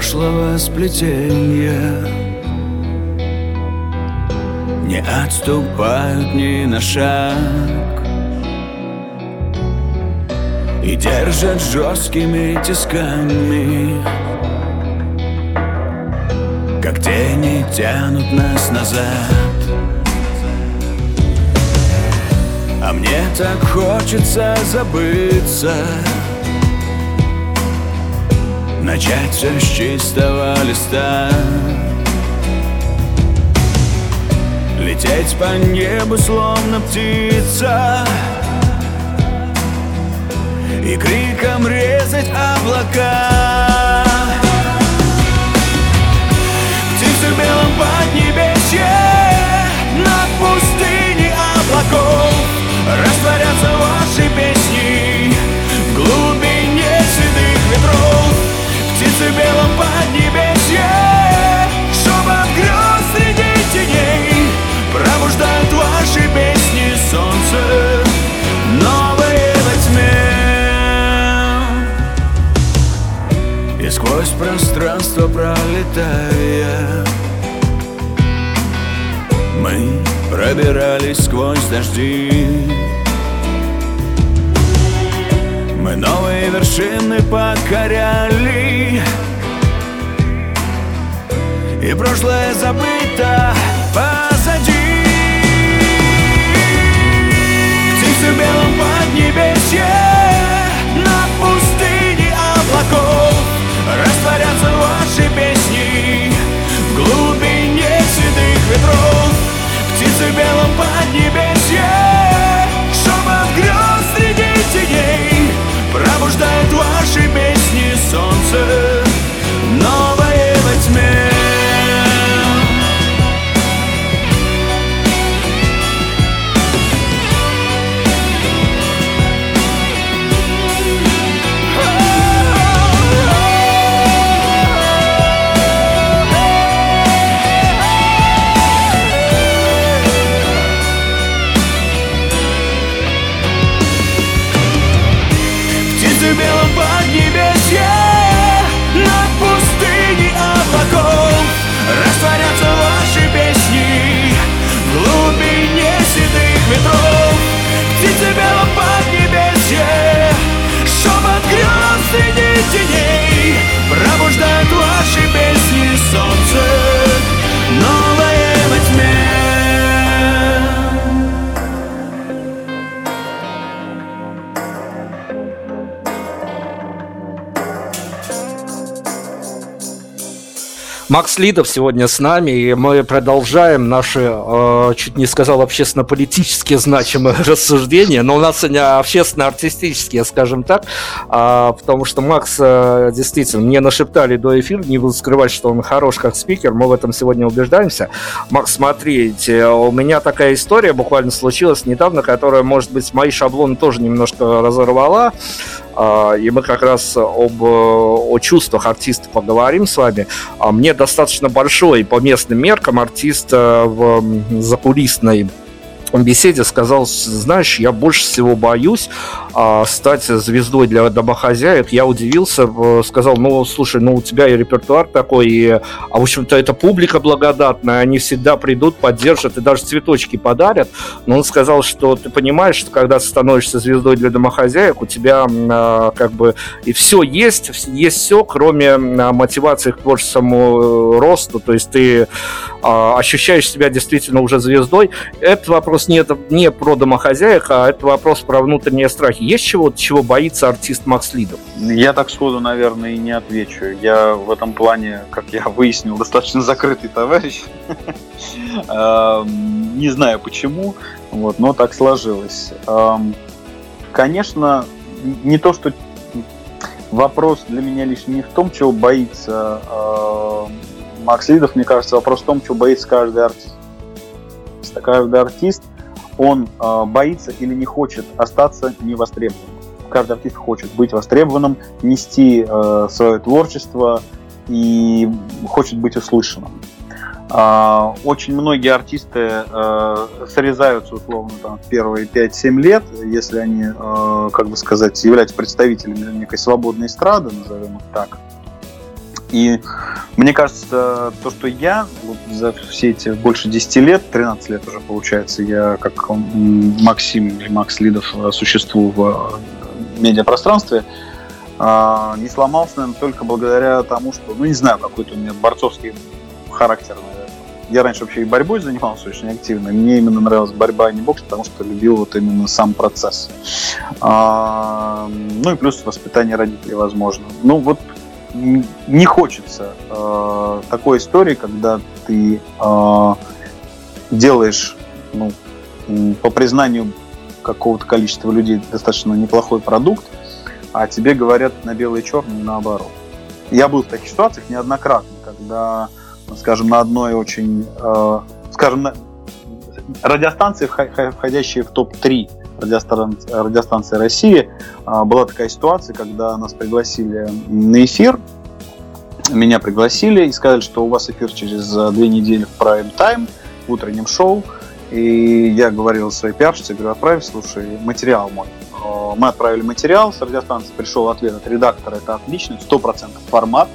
Прошлого сплетения. Не отступают ни на шаг. И держат жесткими тисками. Как тени тянут нас назад. А мне так хочется забыться Начать все с чистого листа. Лететь по небу, словно птица. И криком резать облака. Птицы в белом поднебесье Над пустыней дожди Мы новые вершины покоряли И прошлое забыто Макс Лидов сегодня с нами, и мы продолжаем наши, э, чуть не сказал, общественно-политические значимые [LAUGHS] рассуждения, но у нас сегодня общественно-артистические, скажем так, э, потому что Макс э, действительно, мне нашептали до эфира, не буду скрывать, что он хорош как спикер, мы в этом сегодня убеждаемся. Макс, смотрите, у меня такая история буквально случилась недавно, которая, может быть, мои шаблоны тоже немножко разорвала, и мы как раз об, о чувствах артиста поговорим с вами. А мне достаточно большой по местным меркам артист э, закулисной беседе сказал, знаешь, я больше всего боюсь а, стать звездой для домохозяек. Я удивился, сказал, ну, слушай, ну, у тебя и репертуар такой, и, а, в общем-то, это публика благодатная, они всегда придут, поддержат и даже цветочки подарят. Но он сказал, что ты понимаешь, что когда ты становишься звездой для домохозяек, у тебя а, как бы и все есть, есть все, кроме а, мотивации к творческому э, росту, то есть ты а, ощущаешь себя действительно уже звездой. Этот вопрос не, это, не про домохозяек, а это вопрос про внутренние страхи. Есть чего-то, чего боится артист Макс Лидов? Я так сходу, наверное, и не отвечу. Я в этом плане, как я [LAUGHS] выяснил, достаточно закрытый товарищ. [LAUGHS] Не знаю почему, вот, но так сложилось. Конечно, не то, что вопрос для меня лишь не в том, чего боится Макс Лидов, мне кажется, вопрос в том, чего боится каждый артист. Каждый артист, он э, боится или не хочет остаться невостребованным. Каждый артист хочет быть востребованным, нести э, свое творчество и хочет быть услышанным. Э, очень многие артисты э, срезаются условно там, первые 5-7 лет, если они, э, как бы сказать, являются представителями некой свободной эстрады, назовем их так. И мне кажется, то, что я вот за все эти больше 10 лет, 13 лет уже получается, я как Максим или Макс Лидов э, существую в э, медиапространстве, а, не сломался, наверное, только благодаря тому, что, ну, не знаю, какой-то у меня борцовский характер, наверное. Я раньше вообще и борьбой занимался очень активно. Мне именно нравилась борьба, а не бокс, потому что любил вот именно сам процесс. А, ну и плюс воспитание родителей, возможно. Ну вот не хочется э, такой истории, когда ты э, делаешь, ну, по признанию какого-то количества людей достаточно неплохой продукт, а тебе говорят на белое и черное наоборот. Я был в таких ситуациях неоднократно, когда, скажем, на одной очень, э, скажем, радиостанции, входящие в топ-3 радиостанции, радиостанции России а, была такая ситуация, когда нас пригласили на эфир, меня пригласили и сказали, что у вас эфир через а, две недели в Prime Time, в утреннем шоу. И я говорил своей пиарщице, говорю, отправь, слушай, материал мой. А, мы отправили материал, с радиостанции пришел ответ от редактора, это отлично, 100% формат.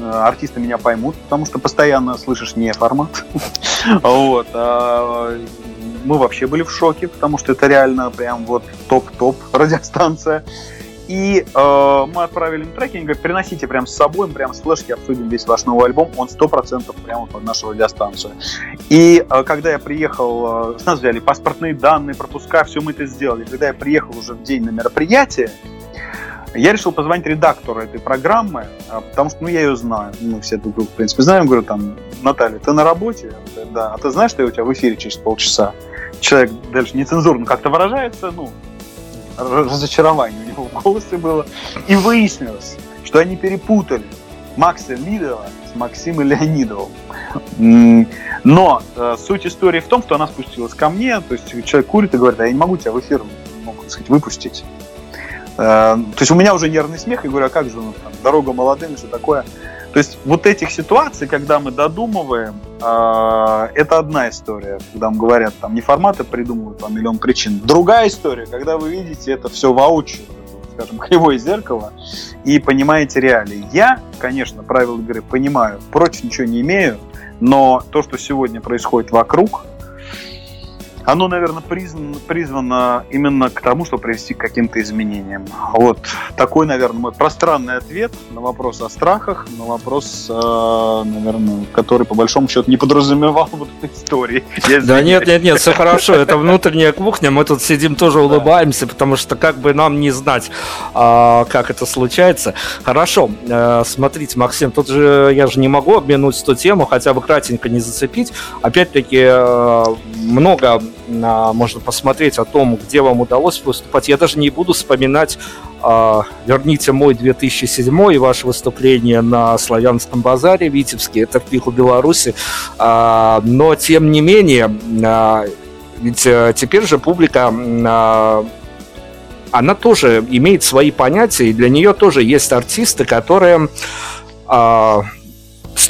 Артисты меня поймут, потому что постоянно слышишь не формат. [LAUGHS] Вот мы вообще были в шоке, потому что это реально прям вот топ-топ [LAUGHS] радиостанция. И э, мы отправили на трекинг, говорит, приносите прям с собой, мы прям с флешки обсудим весь ваш новый альбом, он сто процентов прямо под нашу радиостанцию. И э, когда я приехал, э, нас взяли паспортные данные, пропуска, все мы это сделали. Когда я приехал уже в день на мероприятие, я решил позвонить редактору этой программы, э, потому что, ну, я ее знаю, мы все друг друга, в принципе, знаем, говорю, там, Наталья, ты на работе? Да. А ты знаешь, что я у тебя в эфире через полчаса? Человек дальше нецензурно как-то выражается, ну, разочарование у него в голосе было. И выяснилось, что они перепутали Макса Лидова с Максимом Леонидовым. Но э, суть истории в том, что она спустилась ко мне, то есть человек курит и говорит, а я не могу тебя в эфир, ну, так сказать, выпустить. Э, то есть у меня уже нервный смех, и говорю, а как же, ну, там, дорога молодым все такое. То есть вот этих ситуаций, когда мы додумываем, э, это одна история, когда вам говорят, там не форматы придумывают по миллион причин. Другая история, когда вы видите это все воочию, скажем, кривое зеркало, и понимаете реалии. Я, конечно, правила игры понимаю, против ничего не имею, но то, что сегодня происходит вокруг, оно, наверное, призвано, призвано именно к тому, чтобы привести к каким-то изменениям. Вот такой, наверное, мой пространный ответ на вопрос о страхах, на вопрос, э, наверное, который по большому счету не подразумевал вот этой истории. Да нет, нет, нет, все хорошо, это [LAUGHS] внутренняя кухня, мы тут сидим тоже улыбаемся, потому что как бы нам не знать, а, как это случается. Хорошо, э, смотрите, Максим, тут же я же не могу обминуть эту тему, хотя бы кратенько не зацепить. Опять-таки э, много можно посмотреть о том, где вам удалось выступать. Я даже не буду вспоминать а, верните мой 2007 и ваше выступление на Славянском базаре в Витебске, это в пику Беларуси. А, но, тем не менее, а, ведь э, теперь же публика она тоже имеет свои понятия, и для нее тоже есть артисты, которые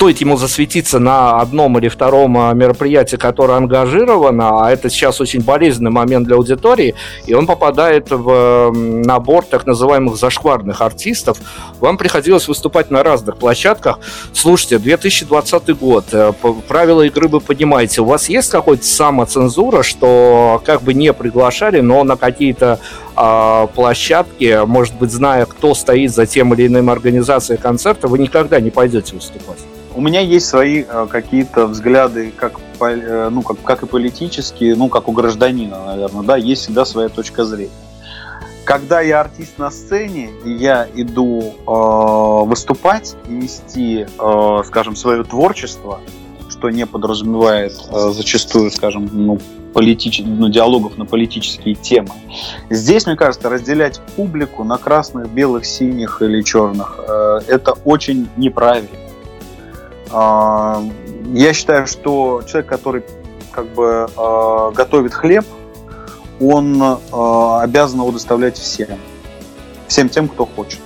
стоит ему засветиться на одном или втором а, мероприятии, которое ангажировано, а это сейчас очень болезненный момент для аудитории, и он попадает в набор так называемых зашкварных артистов, вам приходилось выступать на разных площадках. Слушайте, 2020 год, э, правила игры вы понимаете, у вас есть какая-то самоцензура, что как бы не приглашали, но на какие-то э, площадки, может быть, зная, кто стоит за тем или иным организацией концерта, вы никогда не пойдете выступать? У меня есть свои э, какие-то взгляды, как, э, ну, как, как и политические, ну, как у гражданина, наверное, да, есть всегда своя точка зрения. Когда я артист на сцене, и я иду э, выступать нести, э, скажем, свое творчество, что не подразумевает э, зачастую, скажем, ну, политич... ну, диалогов на политические темы. Здесь, мне кажется, разделять публику на красных, белых, синих или черных, э, это очень неправильно. А, я считаю, что человек, который как бы а, готовит хлеб, он а, обязан его доставлять всем. Всем тем, кто хочет.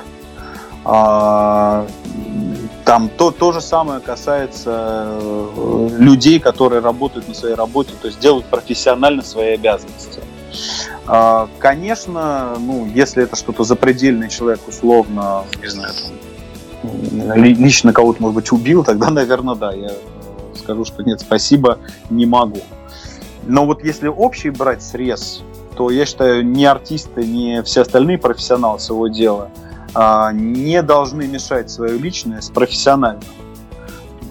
Там то, то же самое касается э, людей, которые работают на своей работе, то есть делают профессионально свои обязанности. Конечно, ну, если это что-то запредельный человек, условно, не знаю, там, лично кого-то, может быть, убил, тогда, [LAUGHS] наверное, да, я скажу, что нет, спасибо, не могу. Но вот если общий брать срез, то я считаю, ни артисты, ни все остальные профессионалы своего дела а, не должны мешать свою личность профессионально.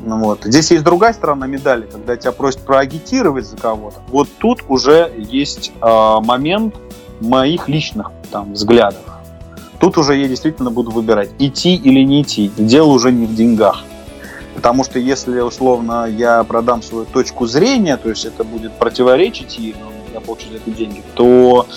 Ну вот. Здесь есть другая сторона медали, когда тебя просят проагитировать за кого-то. Вот тут уже есть а, момент моих личных там, взглядов. Тут уже я действительно буду выбирать, идти или не идти. Дело уже не в деньгах. Потому что если, условно, я продам свою точку зрения, то есть это будет противоречить ей, получу за это деньги, то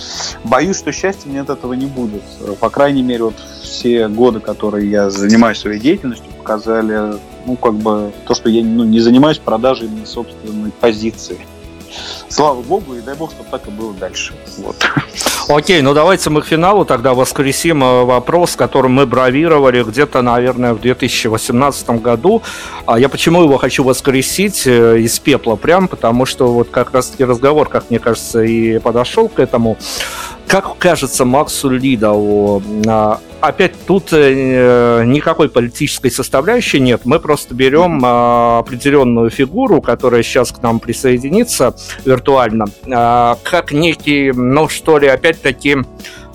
боюсь, что счастья мне от этого не будет. По крайней мере, вот все годы, которые я занимаюсь своей деятельностью, показали, ну, как бы, то, что я ну, не занимаюсь продажей собственной позиции. Слава богу, и дай бог, чтобы так и было дальше. Вот. Окей, ну давайте мы к финалу тогда воскресим э, вопрос, которым мы бравировали где-то, наверное, в 2018 году. А я почему его хочу воскресить э, из пепла прям, потому что вот как раз-таки разговор, как мне кажется, и подошел к этому. Как кажется Максу Лидову, а, опять тут э, никакой политической составляющей нет. Мы просто берем э, определенную фигуру, которая сейчас к нам присоединится виртуально, э, как некий, ну что ли, опять-таки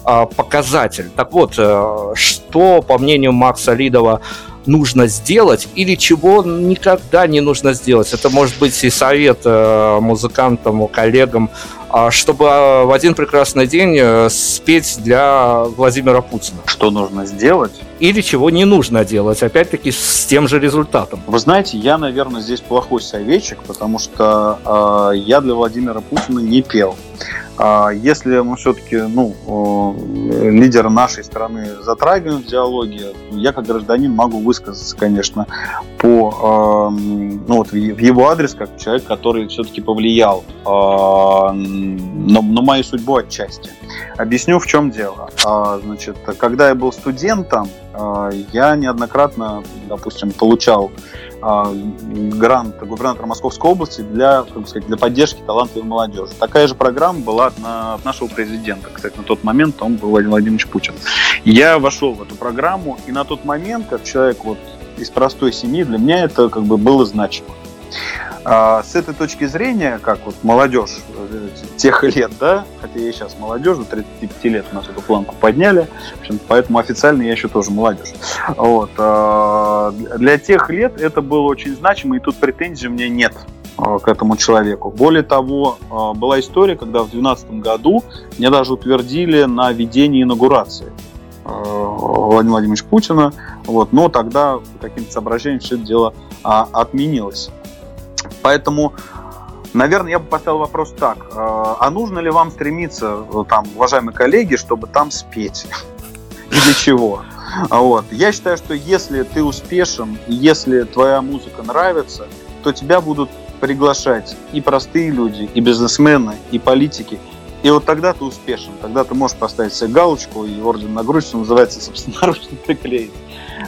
показатель. Так вот, э, что, по мнению Макса Лидова, нужно сделать или чего никогда не нужно сделать. Это может быть и совет э, музыкантам, коллегам, а, чтобы а, в один прекрасный день э, спеть для Владимира Путина. Что нужно сделать? Или чего не нужно делать, опять-таки с тем же результатом. Вы знаете, я, наверное, здесь плохой советчик, потому что э, я для Владимира Путина не пел. А если мы все-таки ну, лидера нашей страны затрагиваем в диалоге, я как гражданин могу высказаться, конечно, по, ну, вот в его адрес, как человек, который все-таки повлиял а, на, на мою судьбу отчасти. Объясню, в чем дело. А, значит, когда я был студентом, я неоднократно, допустим, получал а, грант губернатора Московской области для, как сказать, для поддержки талантливой молодежи. Такая же программа была от, от нашего президента. Кстати, на тот момент он был Владимир Владимирович Путин. Я вошел в эту программу, и на тот момент, как человек вот из простой семьи, для меня это как бы было значимо. А, с этой точки зрения, как вот молодежь э, тех лет, да, хотя я сейчас молодежь, до 35 лет у нас эту планку подняли, общем, поэтому официально я еще тоже молодежь. Вот. А, для тех лет это было очень значимо, и тут претензий у меня нет а, к этому человеку. Более того, была история, когда в 2012 году меня даже утвердили на ведение инаугурации Владимира Владимировича Путина, вот, но тогда по каким-то соображениям все это дело отменилось. Поэтому, наверное, я бы поставил вопрос так. Э, а нужно ли вам стремиться, э, там, уважаемые коллеги, чтобы там спеть? [LAUGHS] И для чего? Вот. Я считаю, что если ты успешен, если твоя музыка нравится, то тебя будут приглашать и простые люди, и бизнесмены, и политики. И вот тогда ты успешен, тогда ты можешь поставить себе галочку и орден на грудь, что называется, собственноручно [LAUGHS] приклеить.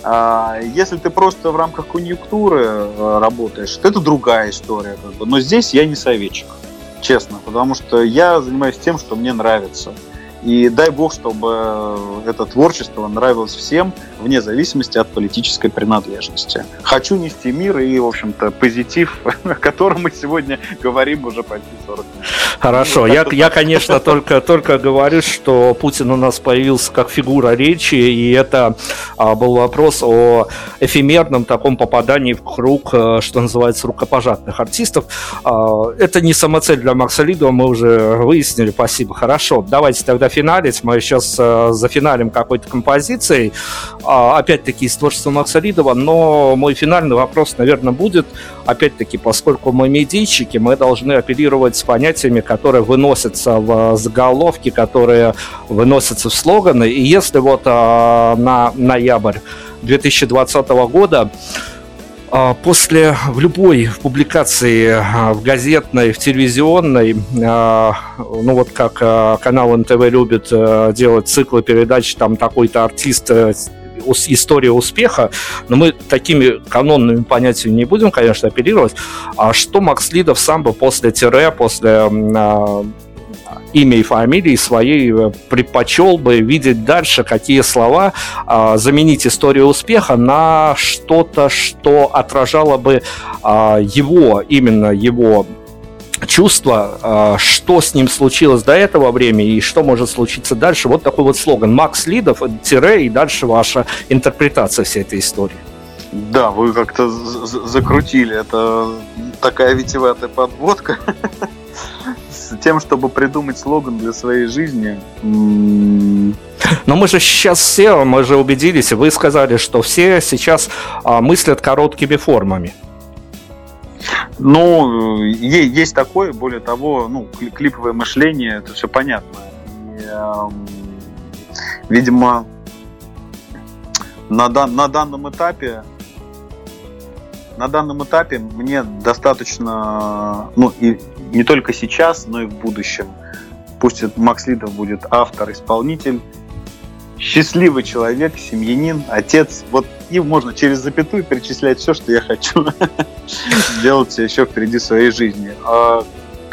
А, если ты просто в рамках конъюнктуры э, работаешь, то это другая история. Как бы. Но здесь я не советчик, честно, потому что я занимаюсь тем, что мне нравится. И дай бог, чтобы это творчество нравилось всем, вне зависимости от политической принадлежности. Хочу нести мир и, в общем-то, позитив, [LAUGHS] о котором мы сегодня говорим уже почти 40 минут. Хорошо, я, [LAUGHS] я, конечно, только, только говорю, что Путин у нас появился как фигура речи, и это а, был вопрос о эфемерном таком попадании в круг, э, что называется, рукопожатных артистов. А, это не самоцель для Макса Лидова, мы уже выяснили, спасибо. Хорошо, давайте тогда финалить. Мы сейчас э, зафиналим какой-то композицией, э, опять-таки из творчества Макса Лидова, но мой финальный вопрос, наверное, будет, опять-таки, поскольку мы медийщики, мы должны апеллировать с понятиями, которые выносятся в заголовки, которые выносятся в слоганы. И если вот э, на ноябрь 2020 года а, после в любой публикации в газетной, в телевизионной, ну вот как канал НТВ любит э, делать циклы передач, там такой-то артист э, история успеха, но мы такими канонными понятиями не будем, конечно, оперировать. А что Макс Лидов сам бы после тире, после имя и фамилии своей э, предпочел бы видеть дальше, какие слова а, заменить историю успеха на что-то, что отражало бы а, его, именно его чувство, а, что с ним случилось до этого времени и что может случиться дальше. Вот такой вот слоган. Макс Лидов, тире, и дальше ваша интерпретация всей этой истории. Да, вы как-то закрутили. Это такая витиеватая подводка. [LAUGHS] с тем, чтобы придумать слоган для своей жизни. Но мы же сейчас все, мы же убедились, вы сказали, что все сейчас а, мыслят короткими формами. Ну, есть такое, более того, ну, клиповое мышление, это все понятно. И, э, видимо, на, дан, на данном этапе на данном этапе мне достаточно, ну и не только сейчас, но и в будущем. Пусть Макс Лидов будет автор, исполнитель, счастливый человек, семьянин, отец. Вот и можно через запятую перечислять все, что я хочу [LAUGHS] сделать еще впереди своей жизни. А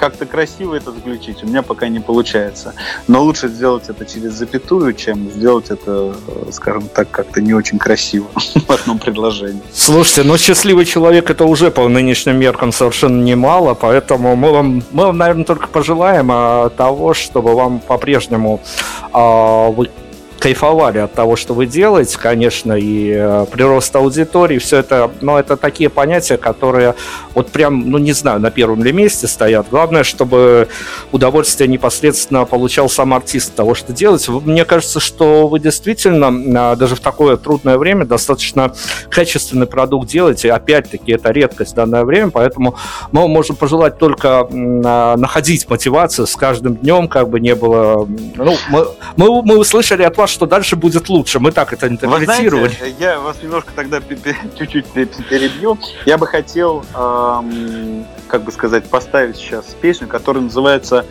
как-то красиво это заключить у меня пока не получается. Но лучше сделать это через запятую, чем сделать это, скажем так, как-то не очень красиво [LAUGHS] в одном предложении. Слушайте, ну счастливый человек это уже по нынешним меркам совершенно немало, поэтому мы вам, мы вам наверное, только пожелаем а, того, чтобы вам по-прежнему а, вы кайфовали от того, что вы делаете, конечно, и э, прирост аудитории, все это, но это такие понятия, которые вот прям, ну не знаю, на первом ли месте стоят. Главное, чтобы удовольствие непосредственно получал сам артист от того, что делаете. Мне кажется, что вы действительно даже в такое трудное время достаточно качественный продукт делаете. Опять-таки, это редкость в данное время, поэтому мы можем пожелать только а, находить мотивацию с каждым днем, как бы не было... Ну, мы, мы, мы услышали от вас, что дальше будет лучше. Мы так это интерпретировали. Вы знаете, я вас немножко тогда [LAUGHS] чуть-чуть перебью. Я бы хотел, эм, как бы сказать, поставить сейчас песню, которая называется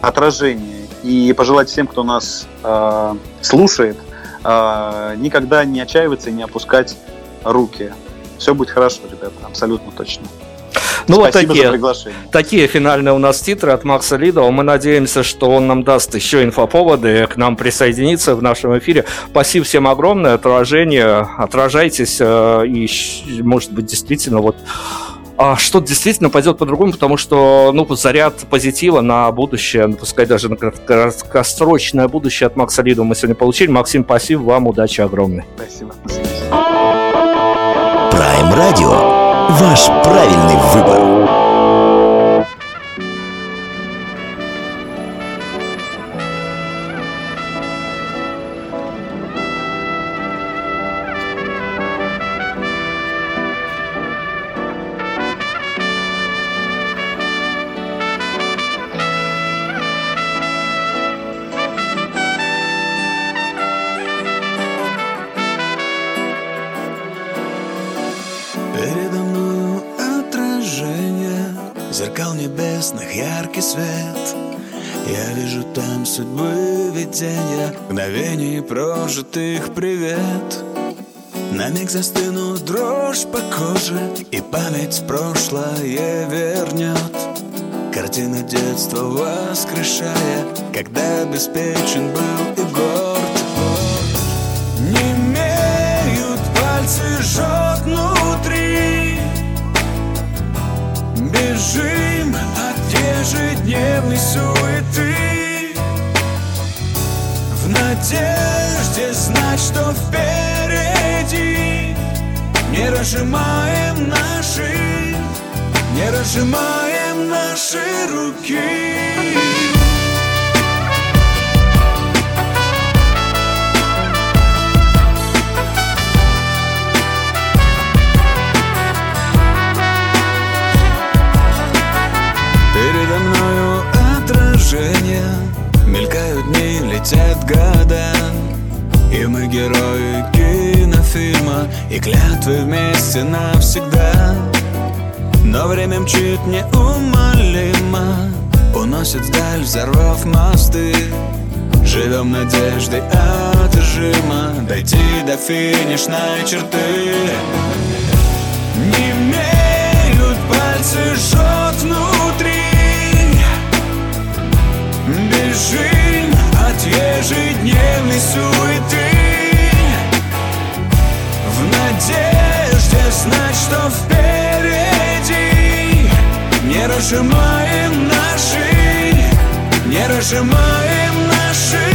«Отражение». И пожелать всем, кто нас э, слушает, э, никогда не отчаиваться и не опускать руки. Все будет хорошо, ребята, абсолютно точно. Ну вот такие, такие финальные у нас титры от Макса Лидова. Мы надеемся, что он нам даст еще инфоповоды к нам присоединиться в нашем эфире. Спасибо всем огромное отражение. Отражайтесь э, и, может быть, действительно вот а что-то действительно пойдет по-другому, потому что, ну, заряд позитива на будущее, ну, пускай даже на краткосрочное будущее от Макса Лиду мы сегодня получили. Максим, спасибо вам, удачи огромной. Спасибо. Prime Radio. Ваш правильный выбор. Прожитых привет. На миг застыну дрожь по коже И память в прошлое вернет. Картины детства воскрешая Когда беспечен был и горд. Не имеют пальцы жжет внутри. Бежим от ежедневной суеты. В надежде надежде знать, что впереди. Не разжимаем наши, не разжимаем наши руки. Отражение. Мелькают дни, летят года и мы герои кинофильма И клятвы вместе навсегда. Но время мчит неумолимо Уносит вдаль, взорвав мосты. Живем надеждой одержимо Дойти до финишной черты. Не имеют пальцы, жжет внутри. Бежим от ежедневной суеты надежде знать, что впереди. Не разжимаем наши, не разжимаем наши